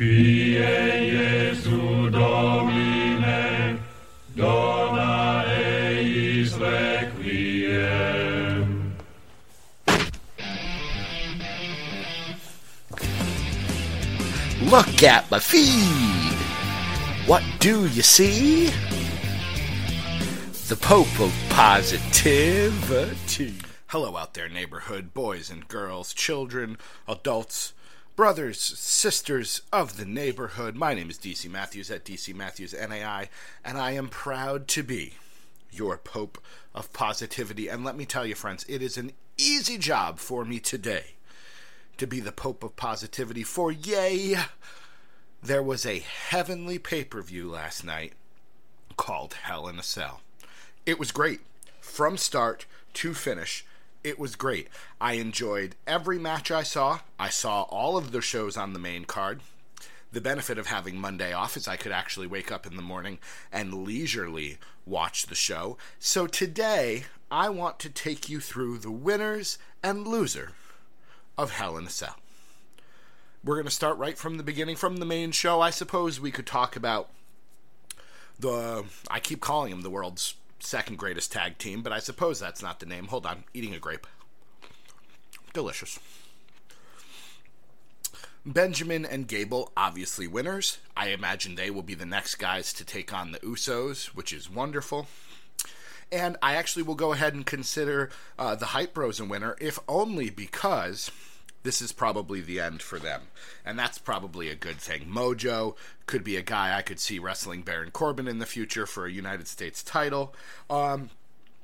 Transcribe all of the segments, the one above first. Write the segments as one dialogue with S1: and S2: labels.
S1: Pie Jesu Domine, dona eis requiem.
S2: Look at my feed. What do you see? The Pope of Positivity. Hello, out there, neighborhood boys and girls, children, adults, brothers, sisters of the neighborhood. My name is DC Matthews at DC Matthews NAI, and I am proud to be your Pope of Positivity. And let me tell you, friends, it is an easy job for me today to be the Pope of Positivity, for yay, there was a heavenly pay per view last night called Hell in a Cell. It was great. From start to finish, it was great. I enjoyed every match I saw. I saw all of the shows on the main card. The benefit of having Monday off is I could actually wake up in the morning and leisurely watch the show. So today, I want to take you through the winners and loser of Hell in a Cell. We're going to start right from the beginning, from the main show. I suppose we could talk about the. I keep calling him the world's second greatest tag team, but I suppose that's not the name. Hold on, eating a grape. Delicious. Benjamin and Gable, obviously winners. I imagine they will be the next guys to take on the Usos, which is wonderful. And I actually will go ahead and consider uh, the Hype Bros a winner, if only because this is probably the end for them. And that's probably a good thing. Mojo could be a guy I could see wrestling Baron Corbin in the future for a United States title. Um,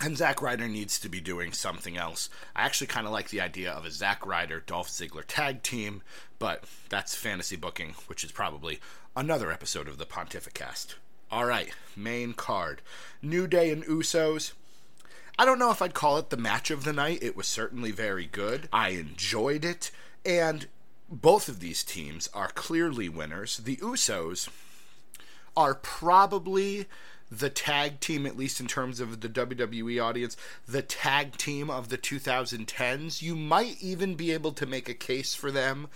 S2: and Zack Ryder needs to be doing something else. I actually kind of like the idea of a Zack Ryder Dolph Ziggler tag team, but that's fantasy booking, which is probably another episode of the Pontificast. All right, main card New Day and Usos. I don't know if I'd call it the match of the night. It was certainly very good. I enjoyed it. And both of these teams are clearly winners. The Usos are probably the tag team, at least in terms of the WWE audience, the tag team of the 2010s. You might even be able to make a case for them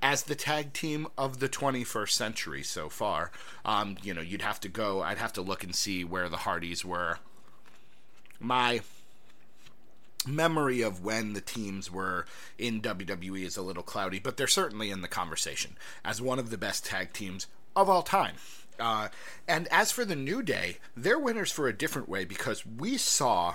S2: as the tag team of the 21st century so far. Um, you know, you'd have to go, I'd have to look and see where the Hardys were my memory of when the teams were in WWE is a little cloudy, but they're certainly in the conversation as one of the best tag teams of all time. Uh, and as for the New Day, they're winners for a different way because we saw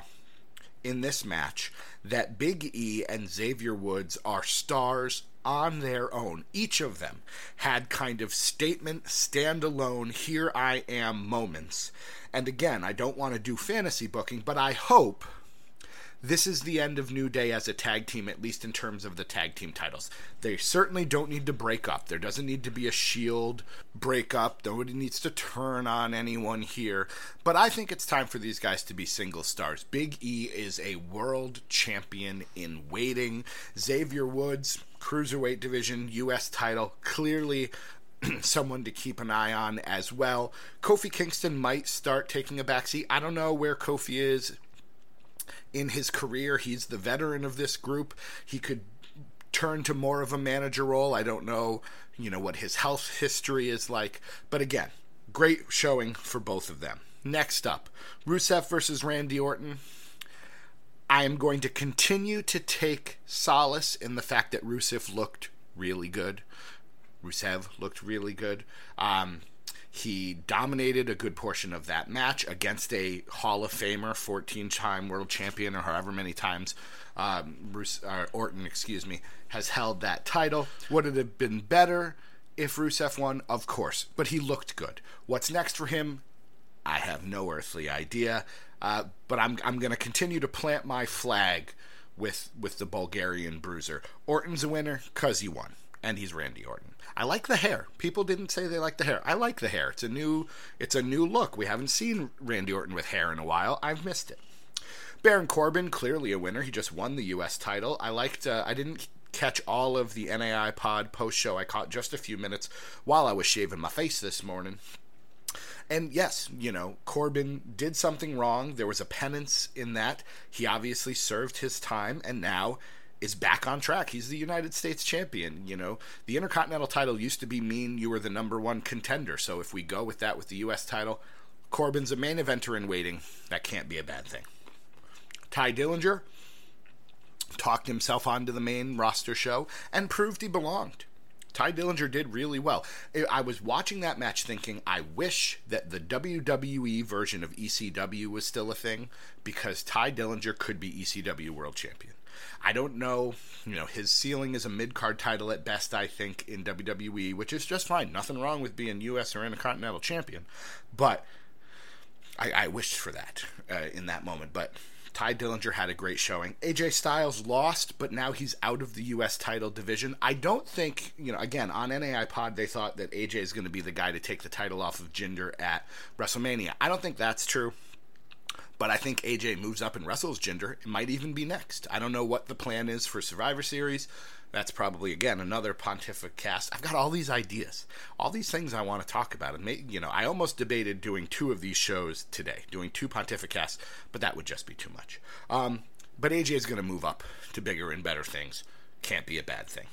S2: in this match that Big E and Xavier Woods are stars on their own. Each of them had kind of statement, standalone, here I am moments. And again, I don't want to do fantasy booking, but I hope this is the end of New Day as a tag team, at least in terms of the tag team titles. They certainly don't need to break up. There doesn't need to be a Shield breakup. Nobody needs to turn on anyone here. But I think it's time for these guys to be single stars. Big E is a world champion in waiting. Xavier Woods, Cruiserweight Division, U.S. title, clearly someone to keep an eye on as well. Kofi Kingston might start taking a backseat. I don't know where Kofi is in his career. He's the veteran of this group. He could turn to more of a manager role. I don't know, you know, what his health history is like. But again, great showing for both of them. Next up, Rusev versus Randy Orton. I am going to continue to take solace in the fact that Rusev looked really good. Rusev looked really good. Um, he dominated a good portion of that match against a Hall of Famer, 14 time world champion, or however many times um, Bruce, uh, Orton, excuse me, has held that title. Would it have been better if Rusev won? Of course, but he looked good. What's next for him? I have no earthly idea. Uh, but I'm I'm going to continue to plant my flag with with the Bulgarian Bruiser. Orton's a winner because he won, and he's Randy Orton. I like the hair. People didn't say they like the hair. I like the hair. It's a new it's a new look. We haven't seen Randy Orton with hair in a while. I've missed it. Baron Corbin clearly a winner. He just won the U.S. title. I liked. Uh, I didn't catch all of the NAI Pod post show. I caught just a few minutes while I was shaving my face this morning. And yes, you know, Corbin did something wrong. There was a penance in that. He obviously served his time, and now is back on track. He's the United States champion. You know, the Intercontinental title used to be mean you were the number one contender. So if we go with that with the U.S. title, Corbin's a main eventer in waiting. That can't be a bad thing. Tye Dillinger talked himself onto the main roster show and proved he belonged. Tye Dillinger did really well. I was watching that match thinking, I wish that the WWE version of ECW was still a thing because Tye Dillinger could be ECW World Champion. I don't know, you know, his ceiling is a mid card title at best, I think, in WWE, which is just fine. Nothing wrong with being U.S. or Intercontinental Champion. But I, I wished for that uh, in that moment. But Tye Dillinger had a great showing. AJ Styles lost, but now he's out of the U.S. title division. I don't think, you know, again, on NAI Pod, they thought that AJ is going to be the guy to take the title off of Jinder at WrestleMania. I don't think that's true. But I think AJ moves up and wrestles Jinder. It might even be next. I don't know what the plan is for Survivor Series. That's probably again another pontificast. I've got all these ideas, all these things I want to talk about, and make, you know, I almost debated doing two of these shows today, doing two pontificasts, but that would just be too much. Um, but AJ is going to move up to bigger and better things. Can't be a bad thing.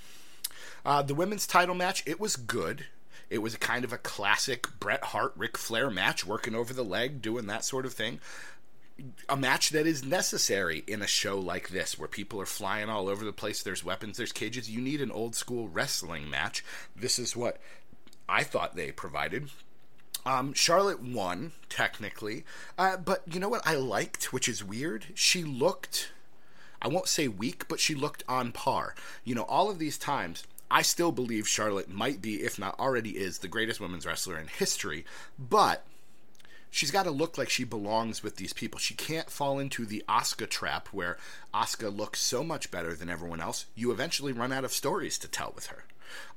S2: Uh, the women's title match, it was good. It was a kind of a classic Bret Hart Ric Flair match, working over the leg, doing that sort of thing a match that is necessary in a show like this where people are flying all over the place there's weapons there's cages you need an old school wrestling match this is what i thought they provided um, Charlotte won technically, uh, but you know what I liked, which is weird. She looked, I won't say weak, but she looked on par. You know, all of these times, I still believe Charlotte might be, if not already is, the greatest women's wrestler in history. But she's got to look like she belongs with these people. She can't fall into the Asuka trap where Asuka looks so much better than everyone else. You eventually run out of stories to tell with her.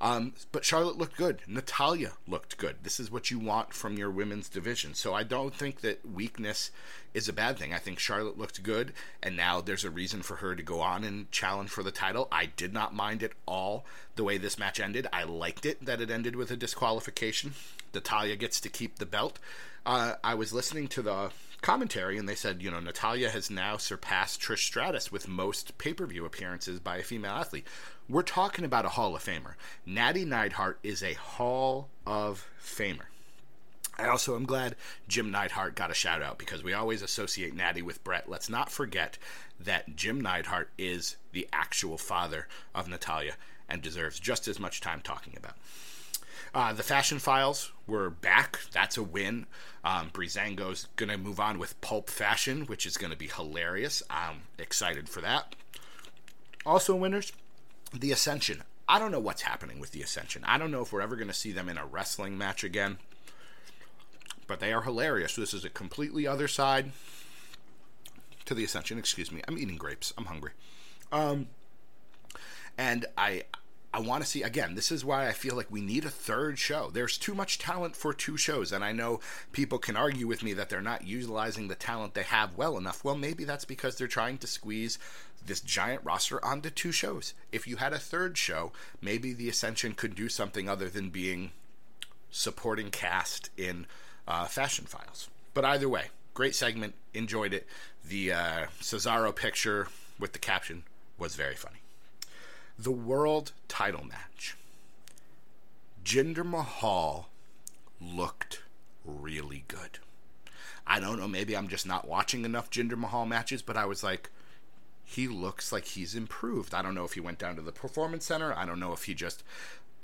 S2: Um, but Charlotte looked good. Natalya looked good. This is what you want from your women's division. So I don't think that weakness is a bad thing. I think Charlotte looked good, and now there's a reason for her to go on and challenge for the title. I did not mind at all the way this match ended. I liked it that it ended with a disqualification. Natalya gets to keep the belt I was listening to the commentary and they said, you know, Natalya has now surpassed Trish Stratus with most pay per view appearances by a female athlete. We're talking about a Hall of Famer. Natty Neidhart is a Hall of Famer. I also am glad Jim Neidhart got a shout out because we always associate Natty with Bret. Let's not forget that Jim Neidhart is the actual father of Natalya and deserves just as much time talking about. Uh, the Fashion Files were back. That's a win. Um, Breezango's going to move on with Pulp Fashion, which is going to be hilarious. I'm excited for that. Also, winners, The Ascension. I don't know what's happening with The Ascension. I don't know if we're ever going to see them in a wrestling match again. But they are hilarious. This is a completely other side to The Ascension. Excuse me. I'm eating grapes. I'm hungry. Um, and I I want to see again. This is why I feel like we need a third show. There's too much talent for two shows, and I know people can argue with me that they're not utilizing the talent they have well enough. Well, maybe that's because they're trying to squeeze this giant roster onto two shows. If you had a third show, maybe the Ascension could do something other than being supporting cast in uh, Fashion Files. But either way, great segment. Enjoyed it. The uh, Cesaro picture with the caption was very funny the world title match. Jinder Mahal looked really good. I don't know, maybe I'm just not watching enough Jinder Mahal matches, but I was like, he looks like he's improved. I don't know if he went down to the performance center. I don't know if he just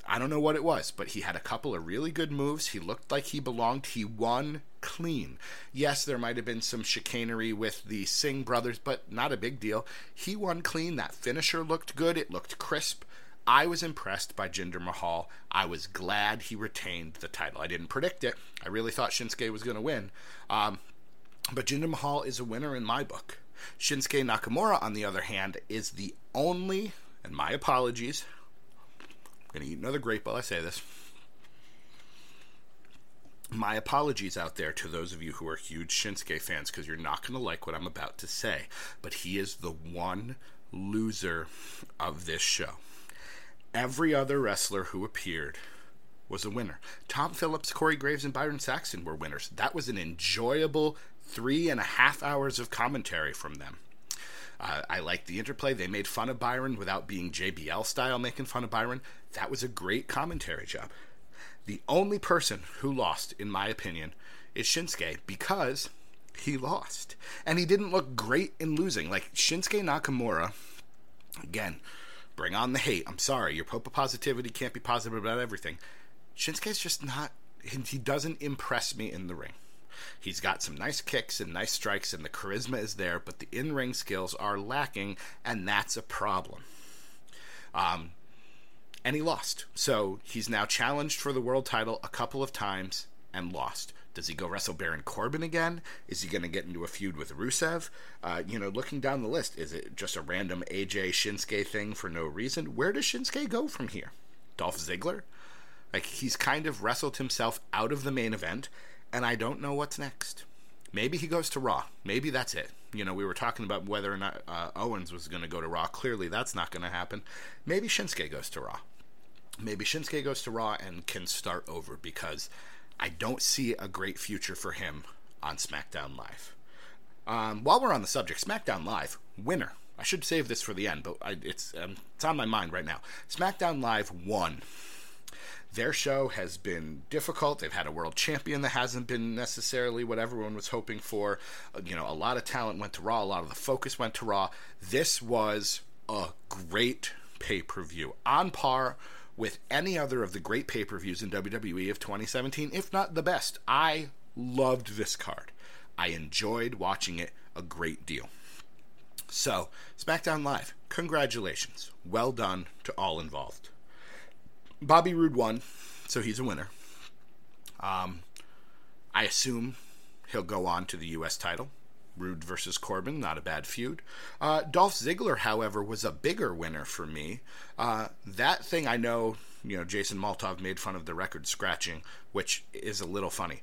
S2: I don't know what it was, but he had a couple of really good moves. He looked like he belonged. He won clean. Yes, there might have been some chicanery with the Singh brothers, but not a big deal. He won clean. That finisher looked good. It looked crisp. I was impressed by Jinder Mahal. I was glad he retained the title. I didn't predict it. I really thought Shinsuke was going to win. Um, but Jinder Mahal is a winner in my book. Shinsuke Nakamura, on the other hand, is the only, and my apologies, to eat another grape while I say this. My apologies out there to those of you who are huge Shinsuke fans because you're not going to like what I'm about to say. But he is the one loser of this show. Every other wrestler who appeared was a winner. Tom Phillips, Corey Graves, and Byron Saxton were winners. That was an enjoyable three and a half hours of commentary from them. Uh, I liked the interplay. They made fun of Byron without being JBL style making fun of Byron. That was a great commentary job. The only person who lost, in my opinion, is Shinsuke because he lost. And he didn't look great in losing. Like Shinsuke Nakamura, again, bring on the hate. I'm sorry, your Popa positivity can't be positive about everything. Shinsuke's just not, he doesn't impress me in the ring. He's got some nice kicks and nice strikes, and the charisma is there, but the in ring skills are lacking, and that's a problem. Um, and he lost. So he's now challenged for the world title a couple of times and lost. Does he go wrestle Baron Corbin again? Is he going to get into a feud with Rusev? Uh, you know, looking down the list, is it just a random AJ Shinsuke thing for no reason? Where does Shinsuke go from here? Dolph Ziggler? Like, he's kind of wrestled himself out of the main event, and I don't know what's next. Maybe he goes to Raw. Maybe that's it. You know, we were talking about whether or not uh, Owens was going to go to Raw. Clearly, that's not going to happen. Maybe Shinsuke goes to Raw. Maybe Shinsuke goes to Raw and can start over because I don't see a great future for him on SmackDown Live. Um, while we're on the subject, SmackDown Live winner. I should save this for the end, but I, it's um, it's on my mind right now. SmackDown Live won. Their show has been difficult. They've had a world champion that hasn't been necessarily what everyone was hoping for. Uh, you know, a lot of talent went to Raw. A lot of the focus went to Raw. This was a great pay per view, on par with any other of the great pay per views in WWE of 2017, if not the best. I loved this card. I enjoyed watching it a great deal. So, SmackDown Live, congratulations. Well done to all involved. Bobby Roode won, so he's a winner. Um, I assume he'll go on to the U.S. title. Roode versus Corbin, not a bad feud. Uh, Dolph Ziggler, however, was a bigger winner for me. Uh, that thing I know, you know, Jason Maltov made fun of the record scratching, which is a little funny,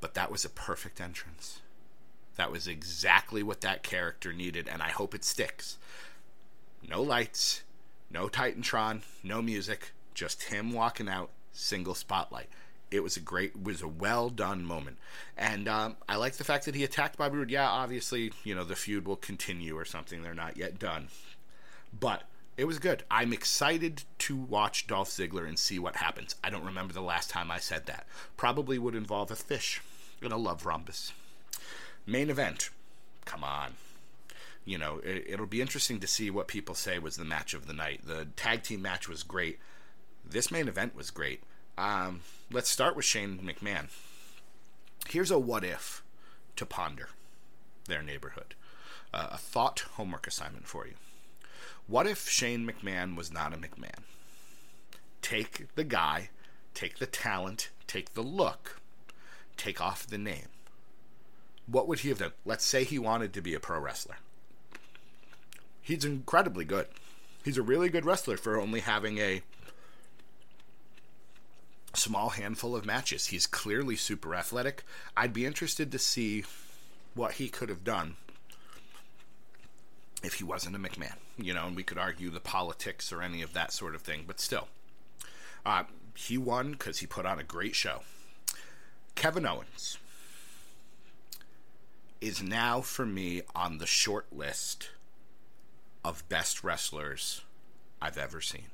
S2: but that was a perfect entrance. That was exactly what that character needed, and I hope it sticks. No lights, no Titantron, no music, just him walking out, single spotlight it was a great, was a well done moment, and um, I like the fact that he attacked Bobby Roode. Yeah, obviously, you know the feud will continue or something. They're not yet done, but it was good. I'm excited to watch Dolph Ziggler and see what happens. I don't remember the last time I said that. Probably would involve a fish in a love rhombus. Main event. Come on. You know, it, will be interesting to see what people say was the match of the night. The tag team match was great. This main event was great. Um, let's start with Shane McMahon. Here's a what if to ponder their neighborhood. Uh, a thought homework assignment for you. What if Shane McMahon was not a McMahon? Take the guy, take the talent, take the look, take off the name. What would he have done? Let's say he wanted to be a pro wrestler. He's incredibly good. He's a really good wrestler for only having a small handful of matches. He's clearly super athletic. I'd be interested to see what he could have done if he wasn't a McMahon. You know, and we could argue the politics or any of that sort of thing, but still. Uh, he won because he put on a great show. Kevin Owens is now, for me, on the short list of best wrestlers I've ever seen.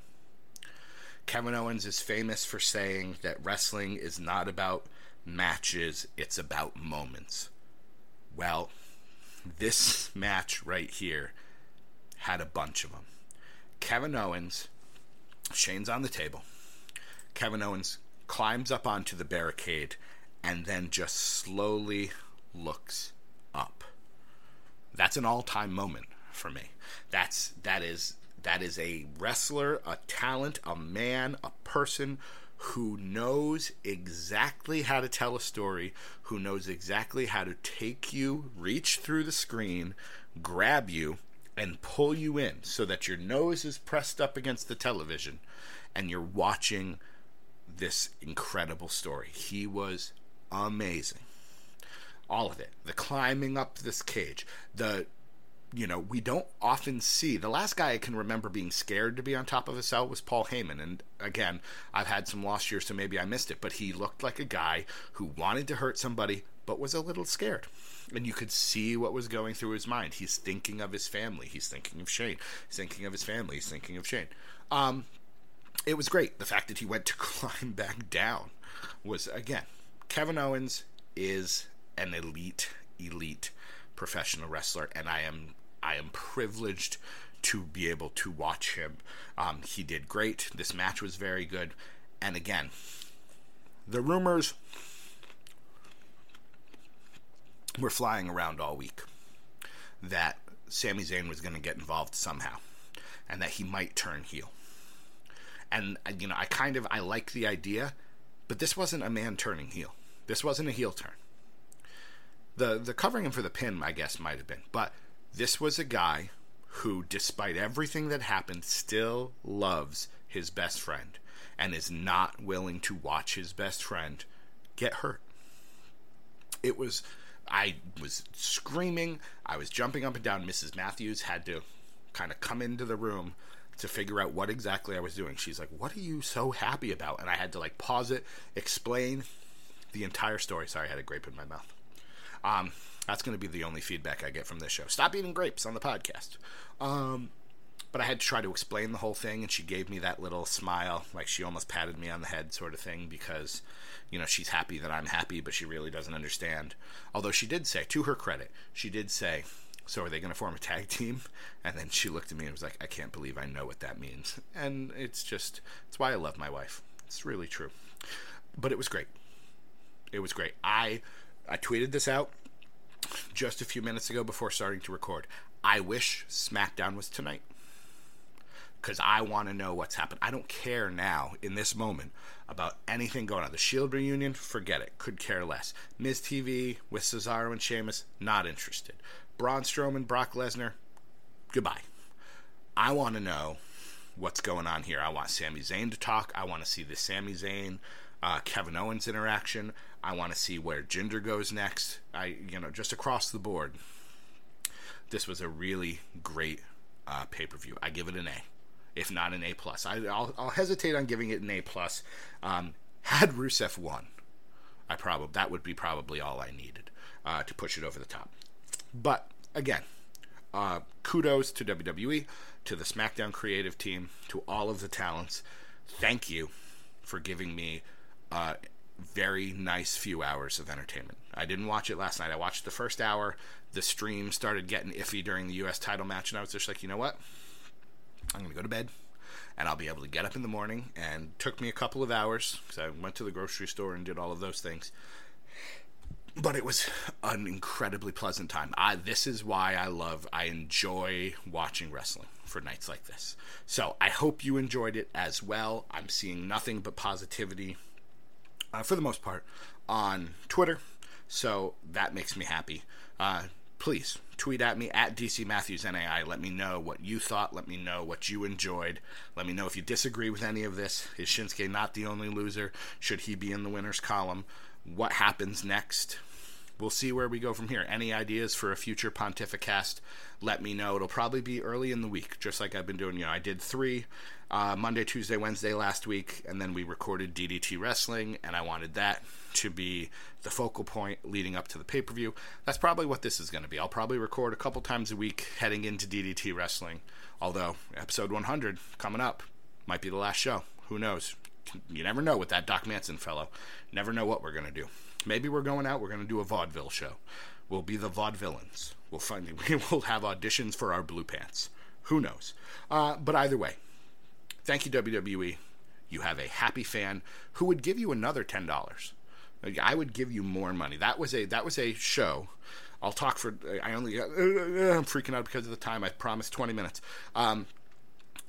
S2: Kevin Owens is famous for saying that wrestling is not about matches, it's about moments. Well, this match right here had a bunch of them. Kevin Owens, Shane's on the table. Kevin Owens climbs up onto the barricade and then just slowly looks up. That's an all-time moment for me. That's that is that is a wrestler, a talent, a man, a person who knows exactly how to tell a story, who knows exactly how to take you, reach through the screen, grab you, and pull you in so that your nose is pressed up against the television and you're watching this incredible story. He was amazing. All of it. The climbing up this cage, the you know, we don't often see. The last guy I can remember being scared to be on top of a cell was Paul Heyman. And again, I've had some lost years, so maybe I missed it. But he looked like a guy who wanted to hurt somebody, but was a little scared. And you could see what was going through his mind. He's thinking of his family. He's thinking of Shane. He's thinking of his family. He's thinking of Shane. Um, it was great. The fact that he went to climb back down was, again, Kevin Owens is an elite, elite professional wrestler, and I am I am privileged to be able to watch him. Um, he did great. This match was very good, and again, the rumors were flying around all week that Sami Zayn was going to get involved somehow, and that he might turn heel. And you know, I kind of I like the idea, but this wasn't a man turning heel. This wasn't a heel turn. The the covering him for the pin, I guess, might have been, but this was a guy who, despite everything that happened, still loves his best friend and is not willing to watch his best friend get hurt. It was I was screaming, I was jumping up and down. Mrs. Matthews had to kind of come into the room to figure out what exactly I was doing. She's like, "What are you so happy about?" And I had to like pause it, explain the entire story. Sorry, I had a grape in my mouth. Um, that's going to be the only feedback I get from this show. Stop eating grapes on the podcast. Um, but I had to try to explain the whole thing, and she gave me that little smile, like she almost patted me on the head, sort of thing, because, you know, she's happy that I'm happy, but she really doesn't understand. Although she did say, to her credit, she did say, so are they going to form a tag team? And then she looked at me and was like, I can't believe I know what that means. And it's just, it's why I love my wife. It's really true. But it was great. It was great. I I tweeted this out just a few minutes ago before starting to record. I wish SmackDown was tonight because I want to know what's happened. I don't care now in this moment about anything going on. The Shield reunion, forget it. Could care less. Miz TV with Cesaro and Sheamus, not interested. Braun Strowman, Brock Lesnar, goodbye. I want to know what's going on here. I want Sami Zayn to talk. I want to see the Sami Zayn uh, Kevin Owens interaction. I want to see where Jinder goes next. I, you know, just across the board, this was a really great uh, pay per view. I give it an A, if not an A plus. I, will I'll hesitate on giving it an A plus. Um, had Rusev won, I probably that would be probably all I needed uh, to push it over the top. But again, uh, kudos to WWE, to the SmackDown creative team, to all of the talents. Thank you for giving me a very nice few hours of entertainment. I didn't watch it last night. I watched the first hour. The stream started getting iffy during the U.S. title match, and I was just like, you know what? I'm going to go to bed, and I'll be able to get up in the morning. And took me a couple of hours because I went to the grocery store and did all of those things but it was an incredibly pleasant time. I this is why I love I enjoy watching wrestling for nights like this. So, I hope you enjoyed it as well. I'm seeing nothing but positivity uh, for the most part on Twitter. So, that makes me happy. Uh, please tweet at me at DC Matthews NAI. Let me know what you thought. Let me know what you enjoyed. Let me know if you disagree with any of this. Is Shinsuke not the only loser? Should he be in the winners column? What happens next? We'll see where we go from here. Any ideas for a future Pontificast? Let me know. It'll probably be early in the week, just like I've been doing. You know, I did three uh, Monday, Tuesday, Wednesday last week, and then we recorded DDT Wrestling, and I wanted that to be the focal point leading up to the pay per view. That's probably what this is going to be. I'll probably record a couple times a week heading into DDT Wrestling. Although episode 100 coming up might be the last show. Who knows? You never know with that Doc Manson fellow. Never know what we're going to do. Maybe we're going out. We're going to do a vaudeville show. We'll be the vaudevillains. We'll find. We will have auditions for our blue pants. Who knows? Uh, but either way, thank you WWE. You have a happy fan who would give you another ten dollars. I would give you more money. That was a that was a show. I'll talk for. I only. Uh, I'm freaking out because of the time. I promised 20 minutes. Um,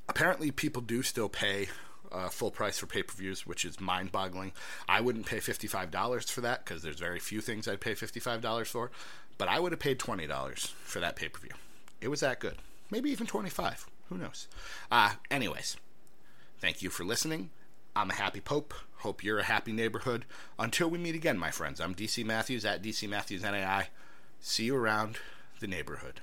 S2: apparently, people do still pay uh, full price for pay per views, which is mind boggling. I wouldn't pay $55 for that because there's very few things I'd pay $55 for, but I would have paid $20 for that pay per view. It was that good. Maybe even 25 Who knows? Uh, anyways, thank you for listening. I'm a happy Pope. Hope you're a happy neighborhood. Until we meet again, my friends, I'm DC Matthews at DC Matthews NAI. See you around the neighborhood.